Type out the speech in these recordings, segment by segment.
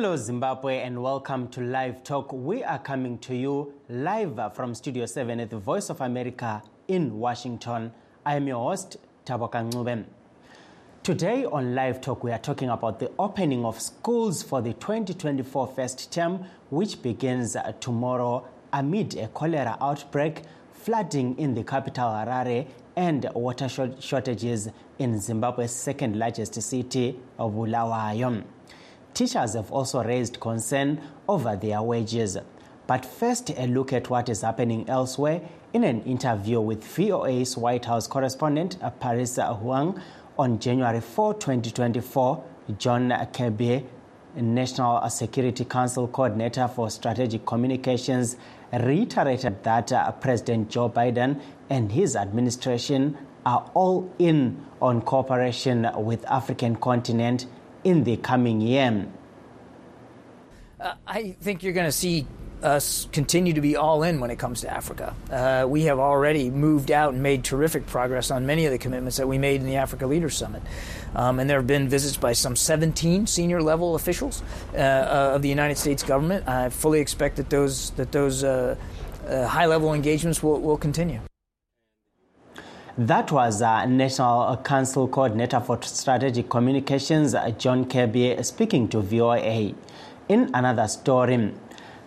Hello, Zimbabwe, and welcome to Live Talk. We are coming to you live from Studio 7 at the Voice of America in Washington. I am your host, Taboka Ngube. Today on Live Talk, we are talking about the opening of schools for the 2024 first term, which begins tomorrow amid a cholera outbreak, flooding in the capital Harare, and water shortages in Zimbabwe's second largest city of Bulawayo. Teachers have also raised concern over their wages. But first, a look at what is happening elsewhere in an interview with VOA's White House correspondent Parisa Huang on January 4, 2024. John Kirby, National Security Council coordinator for strategic communications, reiterated that uh, President Joe Biden and his administration are all in on cooperation with African continent in the coming year? Uh, I think you're going to see us continue to be all in when it comes to Africa. Uh, we have already moved out and made terrific progress on many of the commitments that we made in the Africa Leaders Summit. Um, and there have been visits by some 17 senior level officials uh, uh, of the United States government. I fully expect that those, that those uh, uh, high level engagements will, will continue. That was uh, National Council Coordinator for Strategic Communications, John Kirby, speaking to VOA. In another story,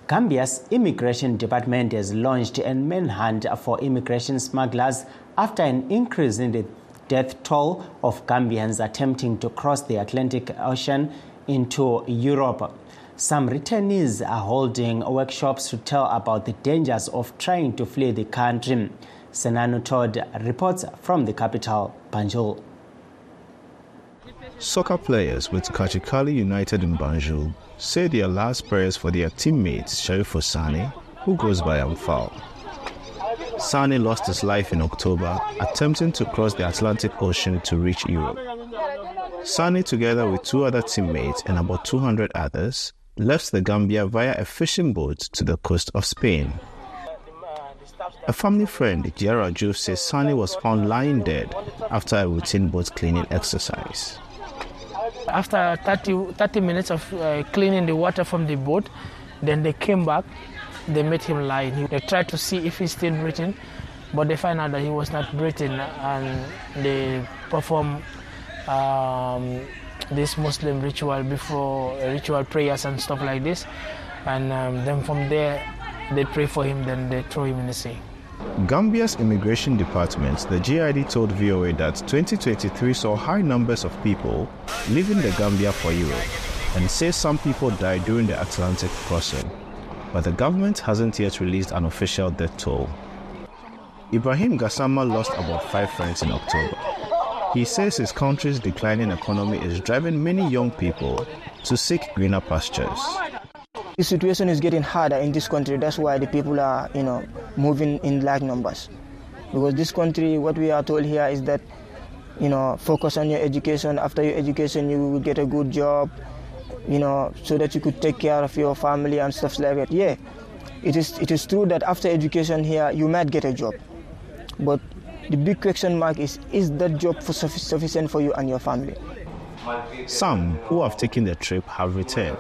Gambia's Immigration Department has launched a manhunt for immigration smugglers after an increase in the death toll of Gambians attempting to cross the Atlantic Ocean into Europe. Some returnees are holding workshops to tell about the dangers of trying to flee the country. Senanu Tord reports from the capital, Banjul. Soccer players with Kachikali United in Banjul say their last prayers for their teammate Sharif Sani, who goes by Amfal. Sani lost his life in October attempting to cross the Atlantic Ocean to reach Europe. Sani, together with two other teammates and about 200 others, left the Gambia via a fishing boat to the coast of Spain. A family friend, Gerard Jove, says Sani was found lying dead after a routine boat cleaning exercise. After 30, 30 minutes of uh, cleaning the water from the boat, then they came back. They met him lying. They tried to see if he's still breathing, but they found out that he was not breathing, and they performed um, this Muslim ritual before ritual prayers and stuff like this. And um, then from there, they pray for him, then they throw him in the sea. Gambia's immigration department, the GID, told VOA that 2023 saw high numbers of people leaving the Gambia for Europe and says some people died during the Atlantic crossing. But the government hasn't yet released an official death toll. Ibrahim Gassama lost about five friends in October. He says his country's declining economy is driving many young people to seek greener pastures. The situation is getting harder in this country. That's why the people are, you know, moving in large numbers. Because this country, what we are told here is that, you know, focus on your education. After your education, you will get a good job, you know, so that you could take care of your family and stuff like that. Yeah, it is. It is true that after education here, you might get a job, but the big question mark is: Is that job sufficient for you and your family? Some who have taken the trip have returned.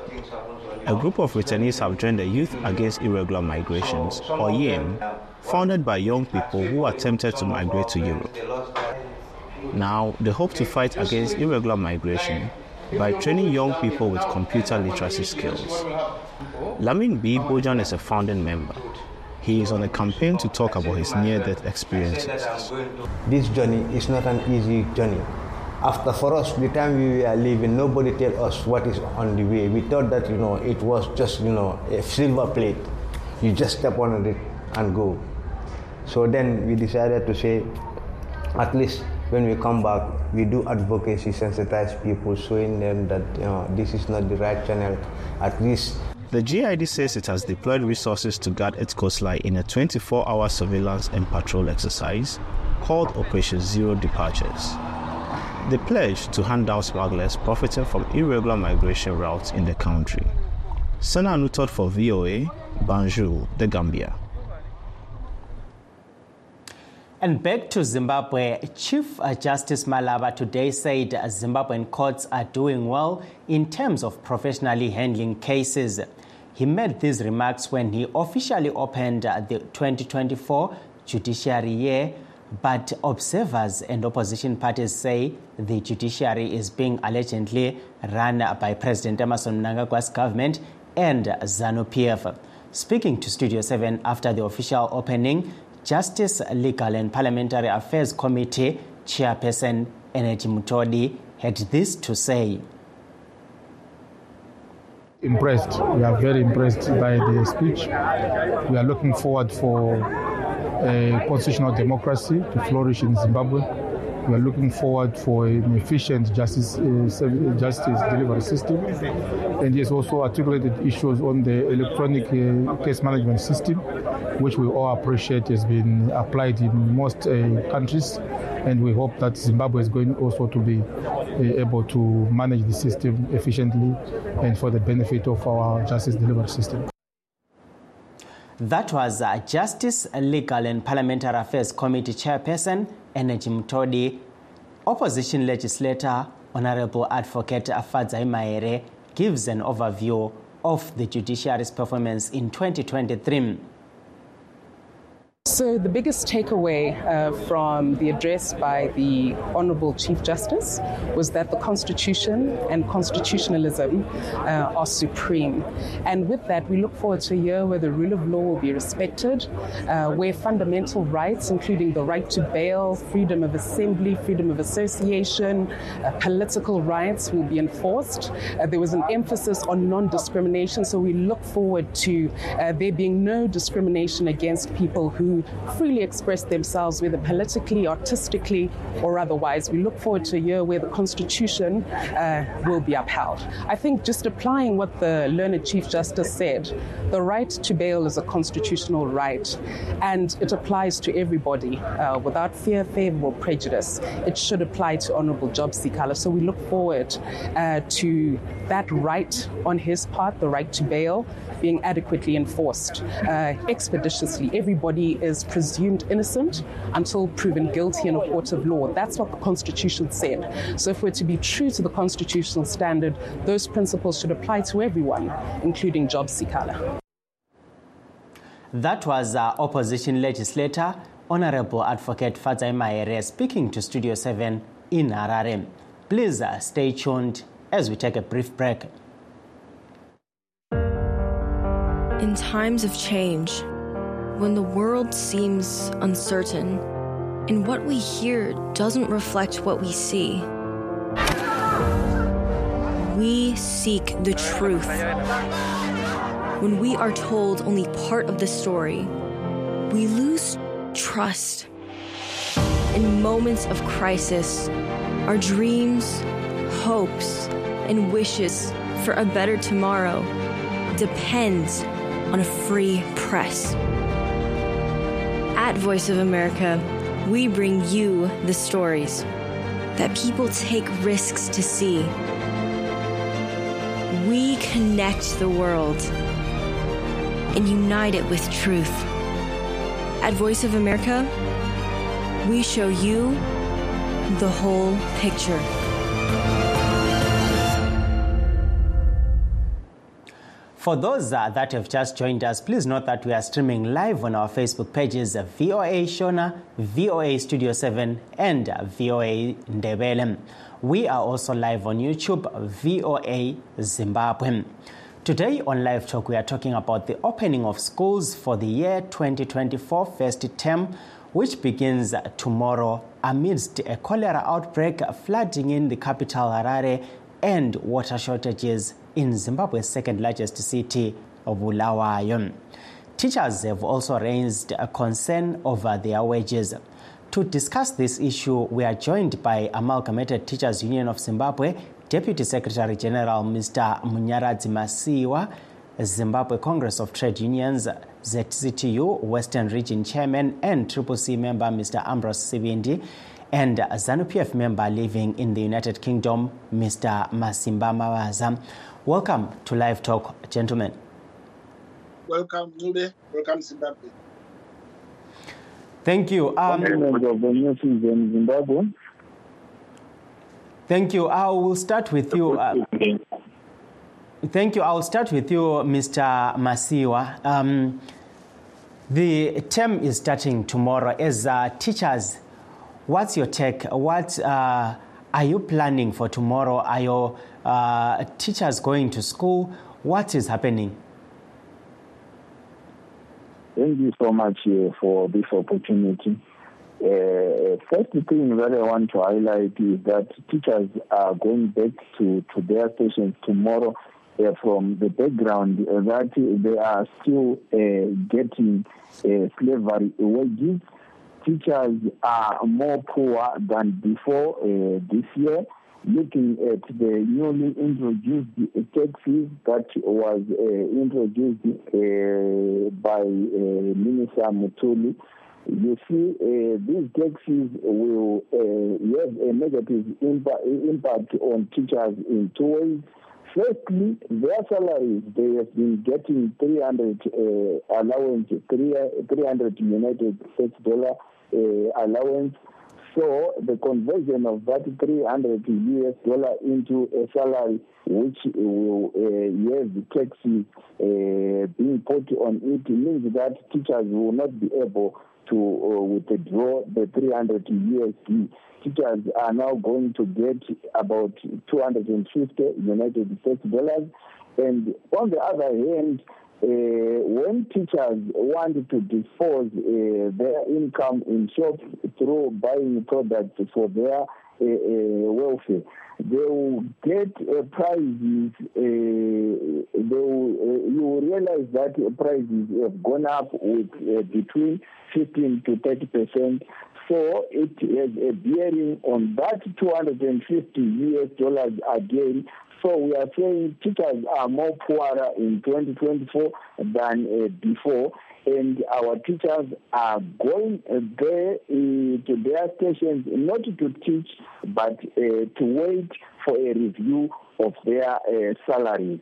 A group of returnees have joined the Youth Against Irregular Migrations, or YIM, founded by young people who attempted to migrate to Europe. Now, they hope to fight against irregular migration by training young people with computer literacy skills. Lamin B. Bojang is a founding member. He is on a campaign to talk about his near death experiences. This journey is not an easy journey after for us the time we were leaving nobody tell us what is on the way. We thought that you know it was just you know a silver plate. You just step on it and go. So then we decided to say at least when we come back we do advocacy sensitize people showing them that you know this is not the right channel. At least the GID says it has deployed resources to guard its coastline in a 24 hour surveillance and patrol exercise called Operation Zero Departures. They pledged to hand out smugglers profiting from irregular migration routes in the country. Senanu Tord for VOA, Banjul, The Gambia. And back to Zimbabwe, Chief Justice Malaba today said Zimbabwean courts are doing well in terms of professionally handling cases. He made these remarks when he officially opened the 2024 judiciary year, but observers and opposition parties say the judiciary is being allegedly run by President Emmerson Mnangagwa's government and ZANU PF. Speaking to Studio 7 after the official opening, Justice, Legal and Parliamentary Affairs Committee Chairperson Energy Mutodi had this to say. Impressed. We are very impressed by the speech. We are looking forward for a constitutional democracy to flourish in Zimbabwe. We are looking forward for an efficient justice uh, justice delivery system, and he has also articulated issues on the electronic uh, case management system, which we all appreciate has been applied in most uh, countries, and we hope that Zimbabwe is going also to be able to manage the system efficiently and for the benefit of our justice delivery system. That was uh, Justice, Legal and Parliamentary Affairs Committee Chairperson Energy Mutodi. Opposition legislator Honorable Advocate Fadzayi Mahere gives an overview of the judiciary's performance in 2023. So, the biggest takeaway uh, from the address by the Honorable Chief Justice was that the Constitution and constitutionalism uh, are supreme. And with that, we look forward to a year where the rule of law will be respected, uh, where fundamental rights, including the right to bail, freedom of assembly, freedom of association, uh, political rights, will be enforced. Uh, there was an emphasis on non discrimination, so we look forward to uh, there being no discrimination against people who freely express themselves, whether politically, artistically, or otherwise. We look forward to a year where the Constitution uh, will be upheld. I think just applying what the learned Chief Justice said, the right to bail is a constitutional right, and it applies to everybody uh, without fear, favor, or prejudice. It should apply to Honorable Job Sikhala. So we look forward uh, to that right on his part, the right to bail, being adequately enforced uh, expeditiously. Everybody is presumed innocent until proven guilty in a court of law. That's what the Constitution said. So, if we're to be true to the constitutional standard, those principles should apply to everyone, including Job Sikhala. That was uh, opposition legislator, Honorable Advocate Fadzayi Mahere, speaking to Studio 7 in Harare. Please uh, stay tuned as we take a brief break. In times of change, when the world seems uncertain and what we hear doesn't reflect what we see, we seek the truth. When we are told only part of the story, we lose trust. In moments of crisis, our dreams, hopes, and wishes for a better tomorrow depends on a free press. At Voice of America, we bring you the stories that people take risks to see. We connect the world and unite it with truth. At Voice of America, we show you the whole picture. For those uh, that have just joined us, please note that we are streaming live on our Facebook pages uh, VOA Shona, VOA Studio 7, and uh, VOA Ndebele. We are also live on YouTube, VOA Zimbabwe. Today on Live Talk, we are talking about the opening of schools for the year 2024 first term, which begins tomorrow amidst a cholera outbreak flooding in the capital Harare and water shortages in Zimbabwe's second largest city of Bulawayo. Teachers have also raised a concern over their wages. To discuss this issue, we are joined by Amalgamated Teachers Union of Zimbabwe Deputy Secretary General Mr. Munyaradzi Masiwa, Zimbabwe Congress of Trade Unions, ZCTU Western Region Chairman and Triple C member Mr. Ambrose Sibindi, and ZANU-PF member living in the United Kingdom, Mr. Masimba Mavaza. Welcome to Live Talk, gentlemen. Welcome, Nube. Welcome, Zimbabwe. Thank you. Um, of the new season in Zimbabwe. Thank you. I will start with you. Uh, thank you. I will start with you, Mr. Masiwa. Um, the term is starting tomorrow. As uh, teachers, what's your take? What uh, are you planning for tomorrow? Are your uh, teachers going to school? What is happening? Thank you so much uh, for this opportunity. Uh, first thing that I want to highlight is that teachers are going back to, to their stations tomorrow uh, from the background that they are still uh, getting uh, slavery wages. Teachers are more poor than before uh, this year. Looking at the newly introduced taxes that was introduced by Minister Mthuli, you see, uh, these taxes will uh, have a negative impa- impact on teachers in two ways. Firstly, their salaries, they have been getting 300 uh, allowance, 300 United States dollar uh, allowance. So the conversion of that 300 US dollar into a salary which will uh, have taxes uh, being put on it means that teachers will not be able to uh, withdraw the 300 USD. Teachers are now going to get about 250 United States dollars. And on the other hand, uh, when teachers want to dispose uh, their income in shops through buying products for their uh, uh welfare, they will get uh, prices. Uh, they will, uh, you will realize that prices have gone up with uh, between 15 to 30 percent. So it has a bearing on that 250 US dollars again. So we are saying teachers are more poorer in 2024 than uh, before and our teachers are going there uh, to their stations not to teach but uh, to wait for a review of their uh, salaries.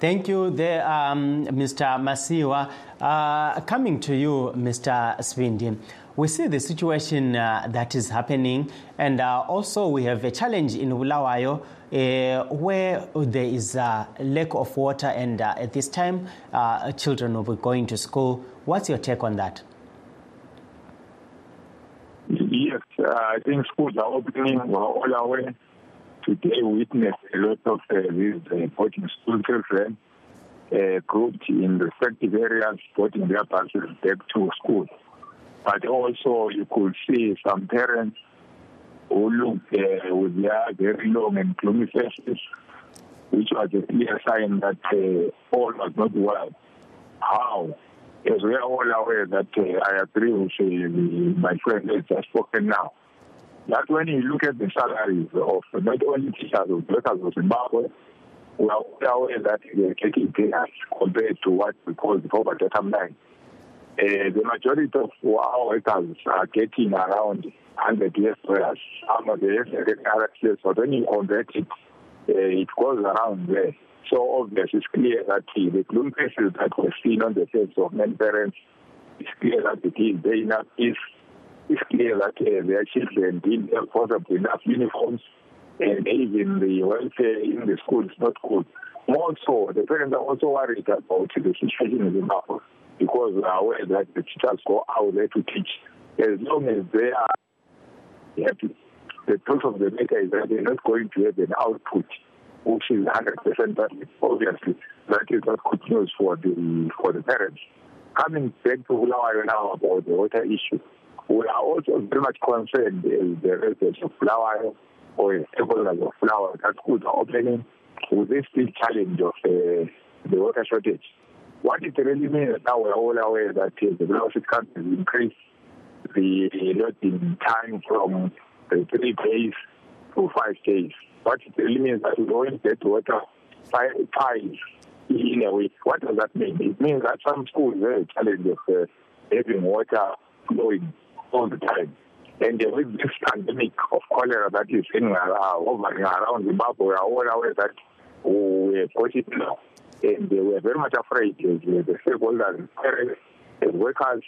Thank you, there, um, Mr. Masiwa. Uh, coming to you, Mr. Sibindi, we see the situation uh, that is happening, and uh, also we have a challenge in Bulawayo uh, where there is a lack of water, and uh, at this time, uh, children will be going to school. What's your take on that? Yes, I think schools are opening. All aware. Today, we witnessed a lot of these boarding school children grouped in respective areas, putting their buses back to school. But also, you could see some parents who looked uh, with their very long and gloomy faces, which was a clear sign that uh, all was not well. How? As we are all aware that uh, I agree with uh, my friend that has spoken now, that when you look at the salaries of not only teachers of workers of Zimbabwe, we are all aware that they are taking pay compared to what we call the poverty line. Uh, the majority of our workers are getting around 100 US dollars. Some of the RXS, but when you convert it, uh, it goes around there. So obviously it's clear that the gloom faces that we're seeing on the face of many parents, it's clear that it is there enough is it's clear that uh, their children didn't have possibly enough uniforms and even the welfare in the school is not good. More so, the parents are also worried about the situation in the Zimbabwe because we are aware that the teachers go out there to teach. As long as they are happy, the truth of the matter is that they're not going to have an output which is 100%, but obviously that is not good news for the for the parents. Coming back to Bulawayo now about the water issue, we are also very much concerned as the residents of Bulawayo or stakeholders of Bulawayo that schools are opening with this big challenge of uh, the water shortage. What it really means now we're all aware that uh, the velocity count has increased the loading time from uh, three days to five days. What it really means that we don't get water five times in a week. What does that mean? It means that some schools have a challenge of uh, having water flowing all the time. And uh, with this pandemic of cholera that is in, uh, hovering around Zimbabwe, we are all aware that we got it now and they were very much afraid as the stakeholders, parents, as workers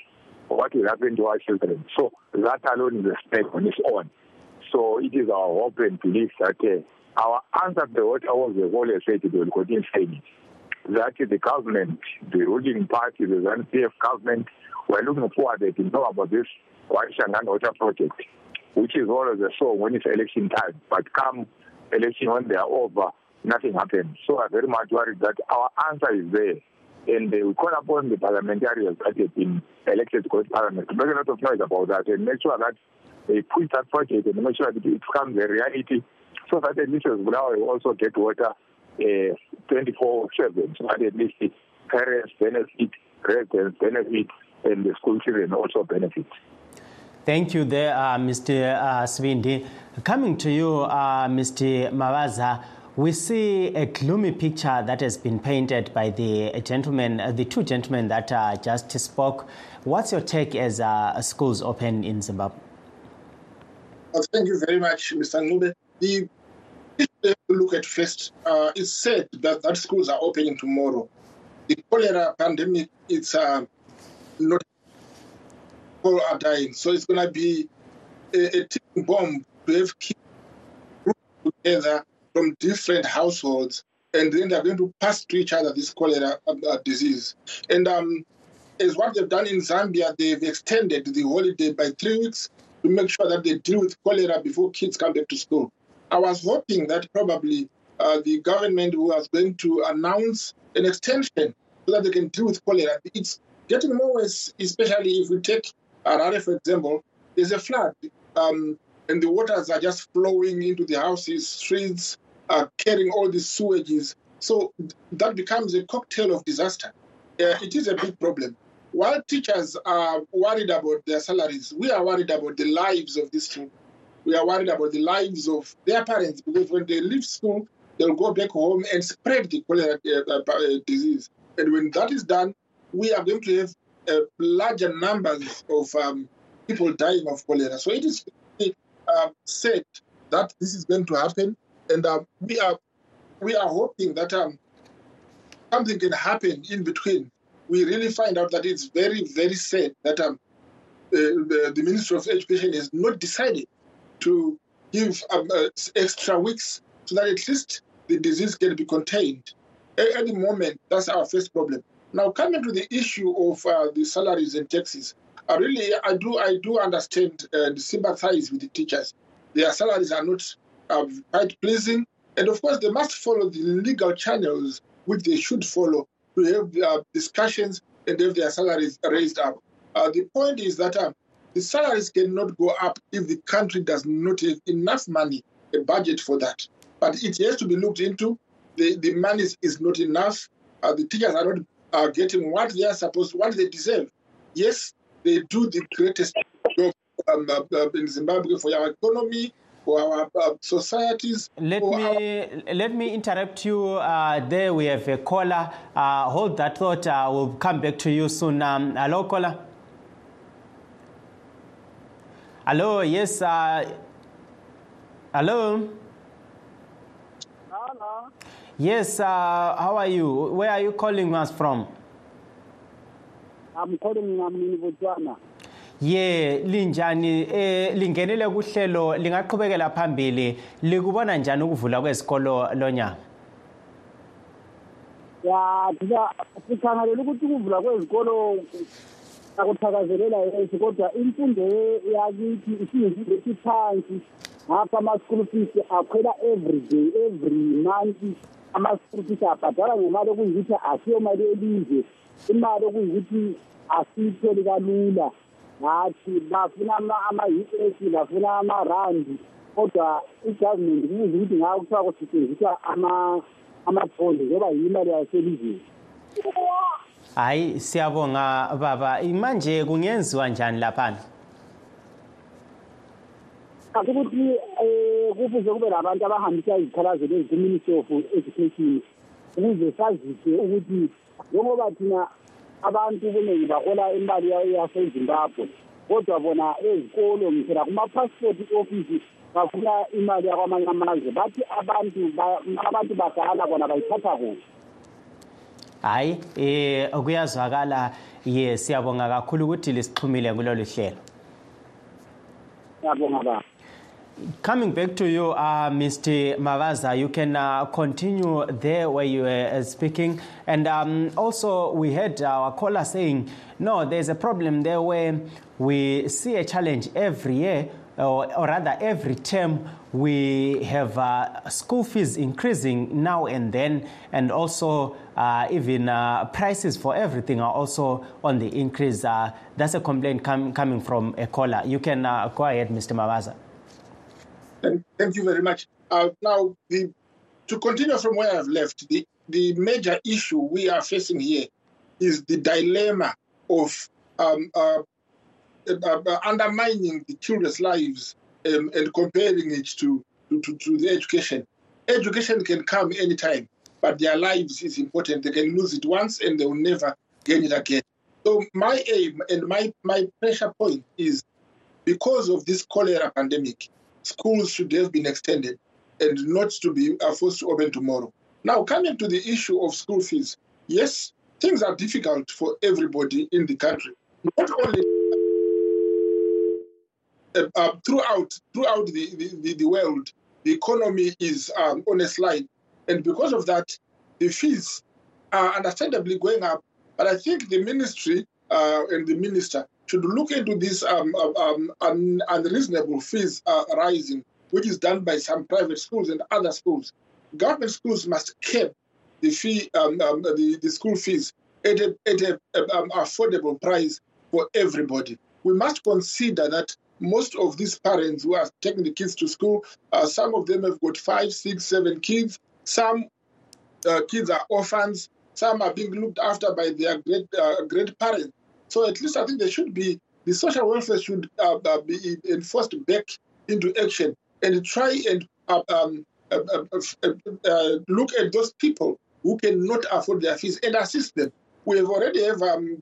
what will happen to our children. So that alone is a step on its own. So it is our hope and belief that uh, our answer to what the whole said they will continue saying it. That the government, the ruling party, the ZANU-PF government, were looking forward to know about this Gwayi-Shangani water project, which is always a song when it's election time. But come election when they are over, nothing happened. So I'm very much worried that our answer is there. And uh, we call upon the parliamentarians that have been elected to go to parliament to make a lot of noise about that and make sure that they push that project and make sure that it becomes a reality so that at least will also get water uh, 24 7 so that at least the parents benefit, residents benefit, and the school children also benefit. Thank you there, uh, Mr. Uh, Sibindi. Coming to you, uh, Mr. Mavaza, we see a gloomy picture that has been painted by the gentlemen, uh, the two gentlemen that uh, just spoke. What's your take as uh, schools open in Zimbabwe? Well, thank you very much, Mr. Nube. The we look at first, uh, it's said that, that schools are opening tomorrow. The cholera pandemic, it's uh, not people are dying. So it's going to be a, a ticking bomb to have kids together from different households, and then they're going to pass to each other this cholera uh, disease. And um, as what they've done in Zambia, they've extended the holiday by three weeks to make sure that they deal with cholera before kids come back to school. I was hoping that probably uh, the government was going to announce an extension so that they can deal with cholera. It's getting more worse, especially if we take Harare, for example. There's a flood, um, and the waters are just flowing into the houses, streets, uh, carrying all the sewages. So that becomes a cocktail of disaster. Uh, it is a big problem. While teachers are worried about their salaries, we are worried about the lives of these children. We are worried about the lives of their parents because when they leave school, they'll go back home and spread the cholera uh, uh, disease. And when that is done, we are going to have uh, larger numbers of um, people dying of cholera. So it is uh, said that this is going to happen, and uh, we are we are hoping that um, something can happen in between. We really find out that it's very very sad that um, the, the Ministry of Education has not decided to give um, uh, extra weeks so that at least the disease can be contained. At any moment, that's our first problem. Now, coming to the issue of uh, the salaries and taxes, I really, I do, I do understand and sympathize with the teachers. Their salaries are not uh, quite pleasing, and of course, they must follow the legal channels which they should follow to have uh, discussions and have their salaries raised up. Uh, the point is that uh, the salaries cannot go up if the country does not have enough money, a budget for that. But it has to be looked into. The, the money is not enough. Uh, the teachers are not uh, getting what they are supposed, what they deserve. Yes, they do the greatest job um, uh, in Zimbabwe for our economy, for our uh, societies. Let me our... let me interrupt you. Uh, there we have a caller. Uh, hold that thought. Uh, we'll come back to you soon. Um, hello, caller. Hello. Yes. Uh, hello. Hello. Yes. Uh, how are you? Where are you calling us from? I'm calling from Botswana. ye linjani eh lingenele kuhlelo lingaqhubekela phambili likubona njani ukuvula kwezikolo lonyaka ya thina sikhangelela ukuthi ukuvula kwezikolo akuthakazelela yethi kodwa imfundo yakithi isiyimfundo esiphansi ngapha ama-school fees akhwela every day every month. Ama-school fees abhadala ngemali okuyikuthi asiyo mali elizwe imali okuyikuthi asiyitholi kalula. Ngathi bafuna ama-us bafuna amarandi kodwa igovernment kubuza ukuthi ngayo kuthiwa kusetshenziswa amabhondi njengoba yimali yaselizweni. Hayi siyabonga baba. Manje kungenziwa njani laphana? Akukuthi um kufuze kube labantu abahambisa izikhalazo lezi ku-ministry of education ukuze sazise ukuthi njengoba thina abantu kuningi bahola imali yasezimbabwe kodwa bona ezikolo ngithela kuma-passport office bafuna imali yakwamanye amazwe bathi abantu abantu badala bona bayithatha kuhle hayi eh kuyazwakala. Ye siyabonga kakhulu ukuthi lisixhumile kulolu hlelo. Ngiyabonga baba Coming back to you, uh, Mr. Mavaza, you can uh, continue there where you were uh, speaking. And um, also, we heard our caller saying, no, there's a problem there where we see a challenge every year, or, or rather, every term, we have uh, school fees increasing now and then, and also uh, even uh, prices for everything are also on the increase. That's a complaint com- coming from a caller. You can go ahead, Mr. Mavaza. Thank, you very much. Uh, now, the, to continue from where I've left, the, the major issue we are facing here is the dilemma of um, uh, uh, undermining the children's lives um, and comparing it to, to, to, to the education. Education can come anytime, but their lives is important. They can lose it once and they will never gain it again. So my aim and my, my pressure point is because of this cholera pandemic, schools should have been extended and not to be uh, forced to open tomorrow. Now, coming to the issue of school fees, yes, things are difficult for everybody in the country. Not only uh, uh, throughout throughout the, the, the world, the economy is um, on a slide, and because of that, the fees are understandably going up. But I think the ministry uh, and the minister should look into this um, um, un- unreasonable fees uh, rising, which is done by some private schools and other schools. Government schools must cap the fee, um, um, the, the school fees at an um, affordable price for everybody. We must consider that most of these parents who are taking the kids to school, uh, some of them have got five, six, seven kids. Some uh, kids are orphans. Some are being looked after by their great uh, great parents. So at least I think there should be the social welfare should uh, uh, be enforced back into action and try and uh, um, uh, look at those people who cannot afford their fees and assist them. We have already have um,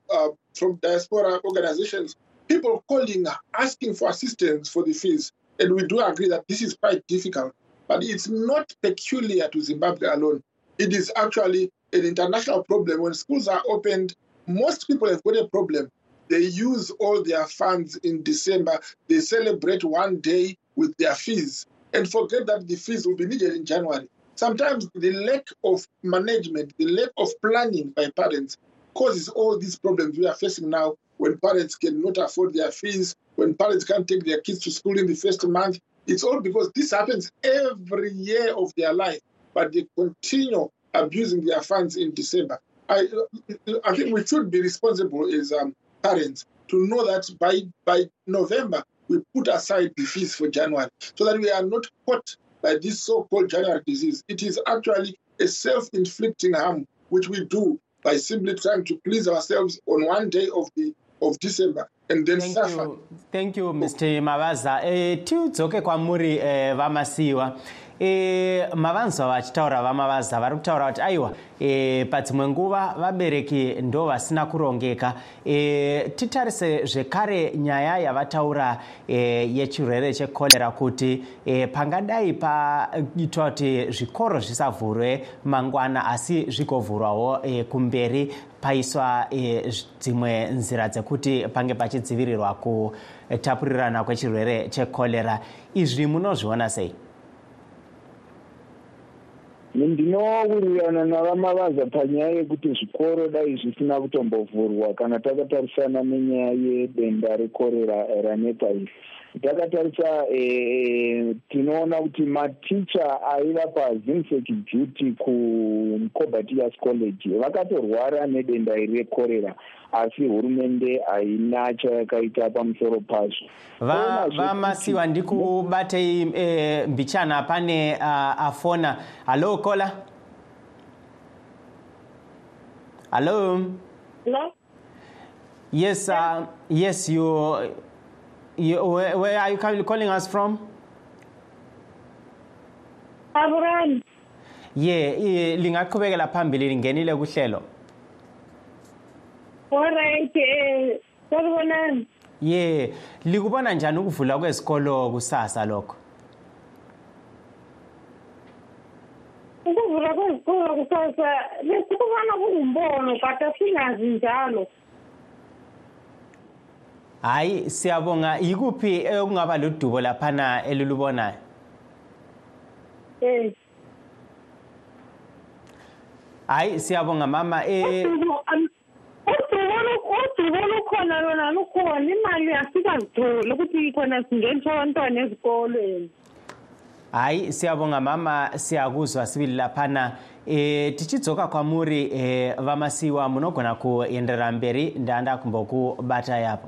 from diaspora organizations people calling asking for assistance for the fees, and we do agree that this is quite difficult. But it's not peculiar to Zimbabwe alone. It is actually an international problem. When schools are opened, most people have got a problem. They use all their funds in December. They celebrate one day with their fees and forget that the fees will be needed in January. Sometimes the lack of management, the lack of planning by parents causes all these problems we are facing now when parents cannot afford their fees, when parents can't take their kids to school in the first month. It's all because this happens every year of their life, but they continue abusing their funds in December. I, I think we should be responsible as um, parents to know that by, by November, we put aside the fees for January so that we are not caught by this so-called January disease. It is actually a self-inflicting harm, which we do by simply trying to please ourselves on one day of the of December and then Thank suffer. you, thank you Mr. Mavaza. E, tiudzoke kwamuri e, vamasiwa e, mavanzwa vachitaura vamavaza vari kutaura kuti aiwa e, padzimwe nguva vabereki ndo vasina kurongeka. E, titarise zvekare nyaya yavataura e, yechirwere chekorera kuti e, pangadai paitwa kuti zvikoro zvisavhurwe mangwana asi zvigovhurwawo e, kumberi paiswa e, dzimwe nzira dzekuti pange pachidzivirirwa kutapurirana kwechirwere chekorera izvi munozviona sei ndinowirirana navamavaza panyaya yekuti zvikoro dai zvisina kutombovhurwa kana takatarisana nenyaya yedenda rekorera ranetsa iri takatarisa tinoona kuti maticha aiva pazimsec duty kucobatias college. Vakatorwara nedenda iri rekorera asi hurumende haina chayakaita pamusoro pazvo. Vamasiwa ndikubatei e, mbichana pane uh, afona. Hallo kola? Hallo Hello? yes uh, yes you, you where, where are you calling us from Abraham. ye yeah, lingaqhubekela phambili lingenile kuhlelo Alright, eh, sanibonani. ye likubona njani ukuvula kwezikolo kusasa lokho Ukuvula kwezikolo kusasa lesikubona kungumbono but asingazi njalo. Hayi siyabonga. Yikuphi okungaba ludubo laphana elulubonayo eh. Hayi siyabonga mama. Eh udubo udubo lukhona lona lukhona. Imali asikazitholi ukuthi khona singenisa abantwana ezikolweni. Hayi siyabonga mama. Siyakuzwa sibili laphana. E tichidzoka kwamuri e, vamasiwa munogona kuenderera mberi ndanda kumbokubata yapo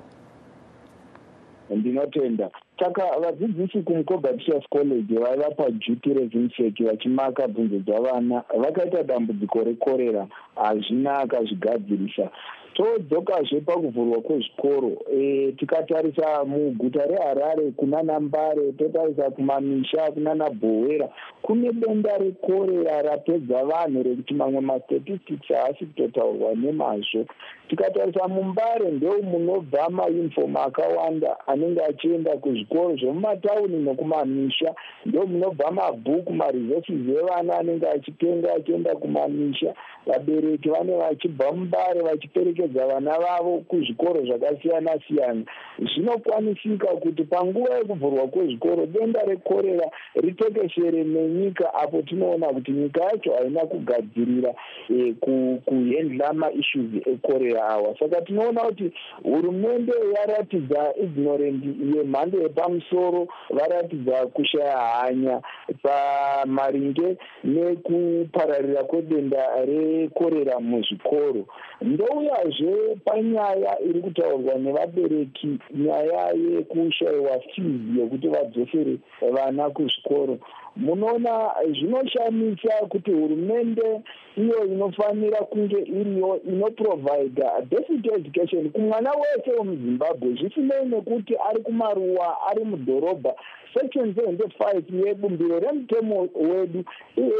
ndinotenda. Saka vadzidzisi kumukoga teachers college vaiva paduty revinseki vachimaka bvunzo dzavana. Vakaita dambudziko rekorera hazvina akazvigadzirisa todzokazve pakuvhurwa kwezvikoro. E, tikatarisa muguta reharare kuna nambare totarisa kumamisha kuna nabhowera kune denda rekorera rapedza vanhu rekuti mamwe mastatistics haasi kutotaurwa nemazvo. Tikatarisa mumbare ndeu munobva maunifomu akawanda anenge achienda kuzvikoro zvemumatauni nekumamisha ndo munobva mabhuku maresources evana anenge achitenga achienda kumamisha. Vabereki vane vachibva mumbare vachiperekedza vana vavo kuzvikoro zvakasiyana siyana zvinokwanisika kuti panguva yekuvhurwa kwezvikoro denda rekorera ritekeshere nenyika apo tinoona kuti nyika yacho haina kugadzirira e, kuhendla maissues ekorera awa saka tinoona kuti hurumende yaratidza ignorendi yemhando yepamusoro varatidza kushaya hanya pamaringe nekupararira kwedenda rekorera muzvikoro. Ndouyazve panyaya iri kutaurwa nevabereki nyaya yekushayiwa fizi yekuti vadzosere vana kuzvikoro munoona zvinoshamisa kuti hurumende iyo inofanira kunge iriyo inoprovida basic education kumwana wese wemuzimbabwe. Zvisinei nekuti ari kumaruwa ari mudhorobha. Section seventy five yebumbiro remutemo wedu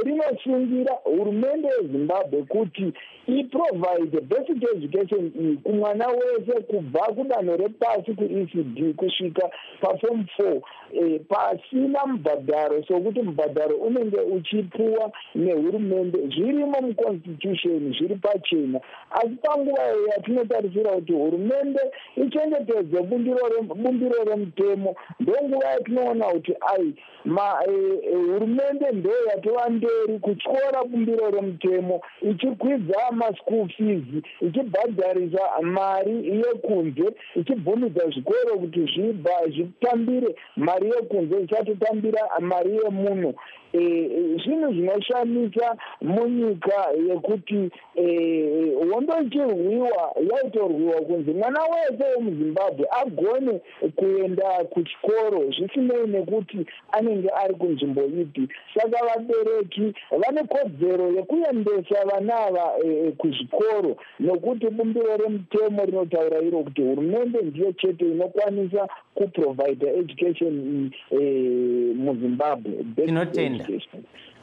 rinosungira hurumende yezimbabwe kuti iprovide basic education iyi kumwana wese kubva kudanho repasi kuecd kusvika pafom four. E, pasina mubhadharo sokuti mubhadharo unenge uchipuwa nehurumende zvirimo muconstitution zviri pachena. Asi panguva yatinotarisira kuti hurumende ichengetedze bumbiro remutemo ndonguva yatinoona kuti ai hurumende ndo yatova mberi kutyora bumbiro remutemo ichikwidza maschool fees ichibhadharisa mari yekunze ichibvumidza zvikoro kuti zvitambire mari yekunze zvisatotambira mari 那 zvinhu zvinoshamisa munyika yekuti hondo ichirwiwa yaitorwiwa kunzi mwana wese wemuzimbabwe agone kuenda kuchikoro zvisinei nekuti anenge ari kunzvimbo ipi. Saka vabereki vane kodzero yekuendesa vana ava kuzvikoro nokuti bumbiro remutemo rinotaura iro kuti hurumende ndiyo chete inokwanisa kuprovida education muzimbabwe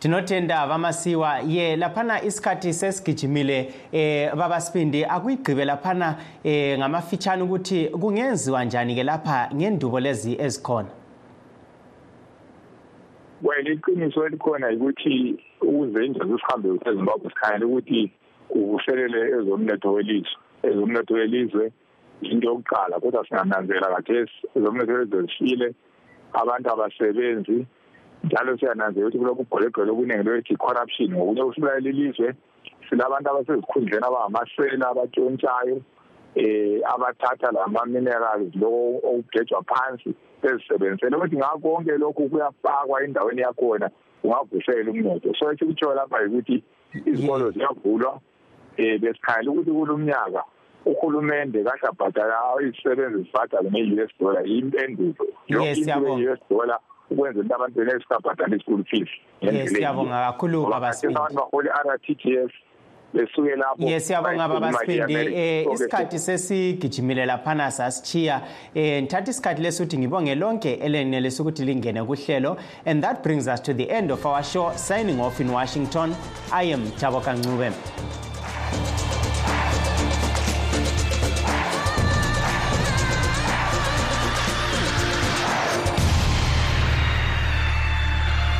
tinotenda vamasiwa ye laphana isikhathi sesigijimile eh babasipindi akuyigqibe laphana eh ngamafitshane ukuthi kungenziwa njani ke lapha ngendubo lezi ezikhona? Well iqiniso elikhona ukuthi ukuze injazi sihambe kusezimbabwe sikhangele ukuthi kuvuselele ezomnotho welizwe. Ezomnotho welizwe into yokuqala kodwa singananzela kathesi. Ezomnotho welizwe zifile abantu abasebenzi njalo siyananzela ukuthi kulokhu ugqolegqele okuningi lokuthi corruption ngokunye kusibulala ilizwe silabantu abasezikhundleni abangamasela abatshontshayo eh abathatha lama-minerals loko okugejwa phansi bezisebenzisele. Ukuthi ngakho konke lokhu kuyafakwa endaweni yakhona kungavusela umnotho. So esikutsho lapha yikuthi izikolo ziyavulwa um besikhangela ukuthi kulo mnyaka uhulumende kahle abhadala izisebenzi zibhadale nge-us dollar impendulo. Yonke into ye-us dollar ukwenzela ukuthi abantu benele sikabhadala i-school fees siyabonga kakhulu babasipindi abantu bahole i-r t g s besuke lapho ye siyabonga babasipindi um isikhathi sesigijimile laphana sasichiya um ngithatha isikhathi lesi ukuthi ngibonge lonke elenelisa ukuthi lingene kuhlelo. And that brings us to the end of our show signing off in washington. I am tabo kancube.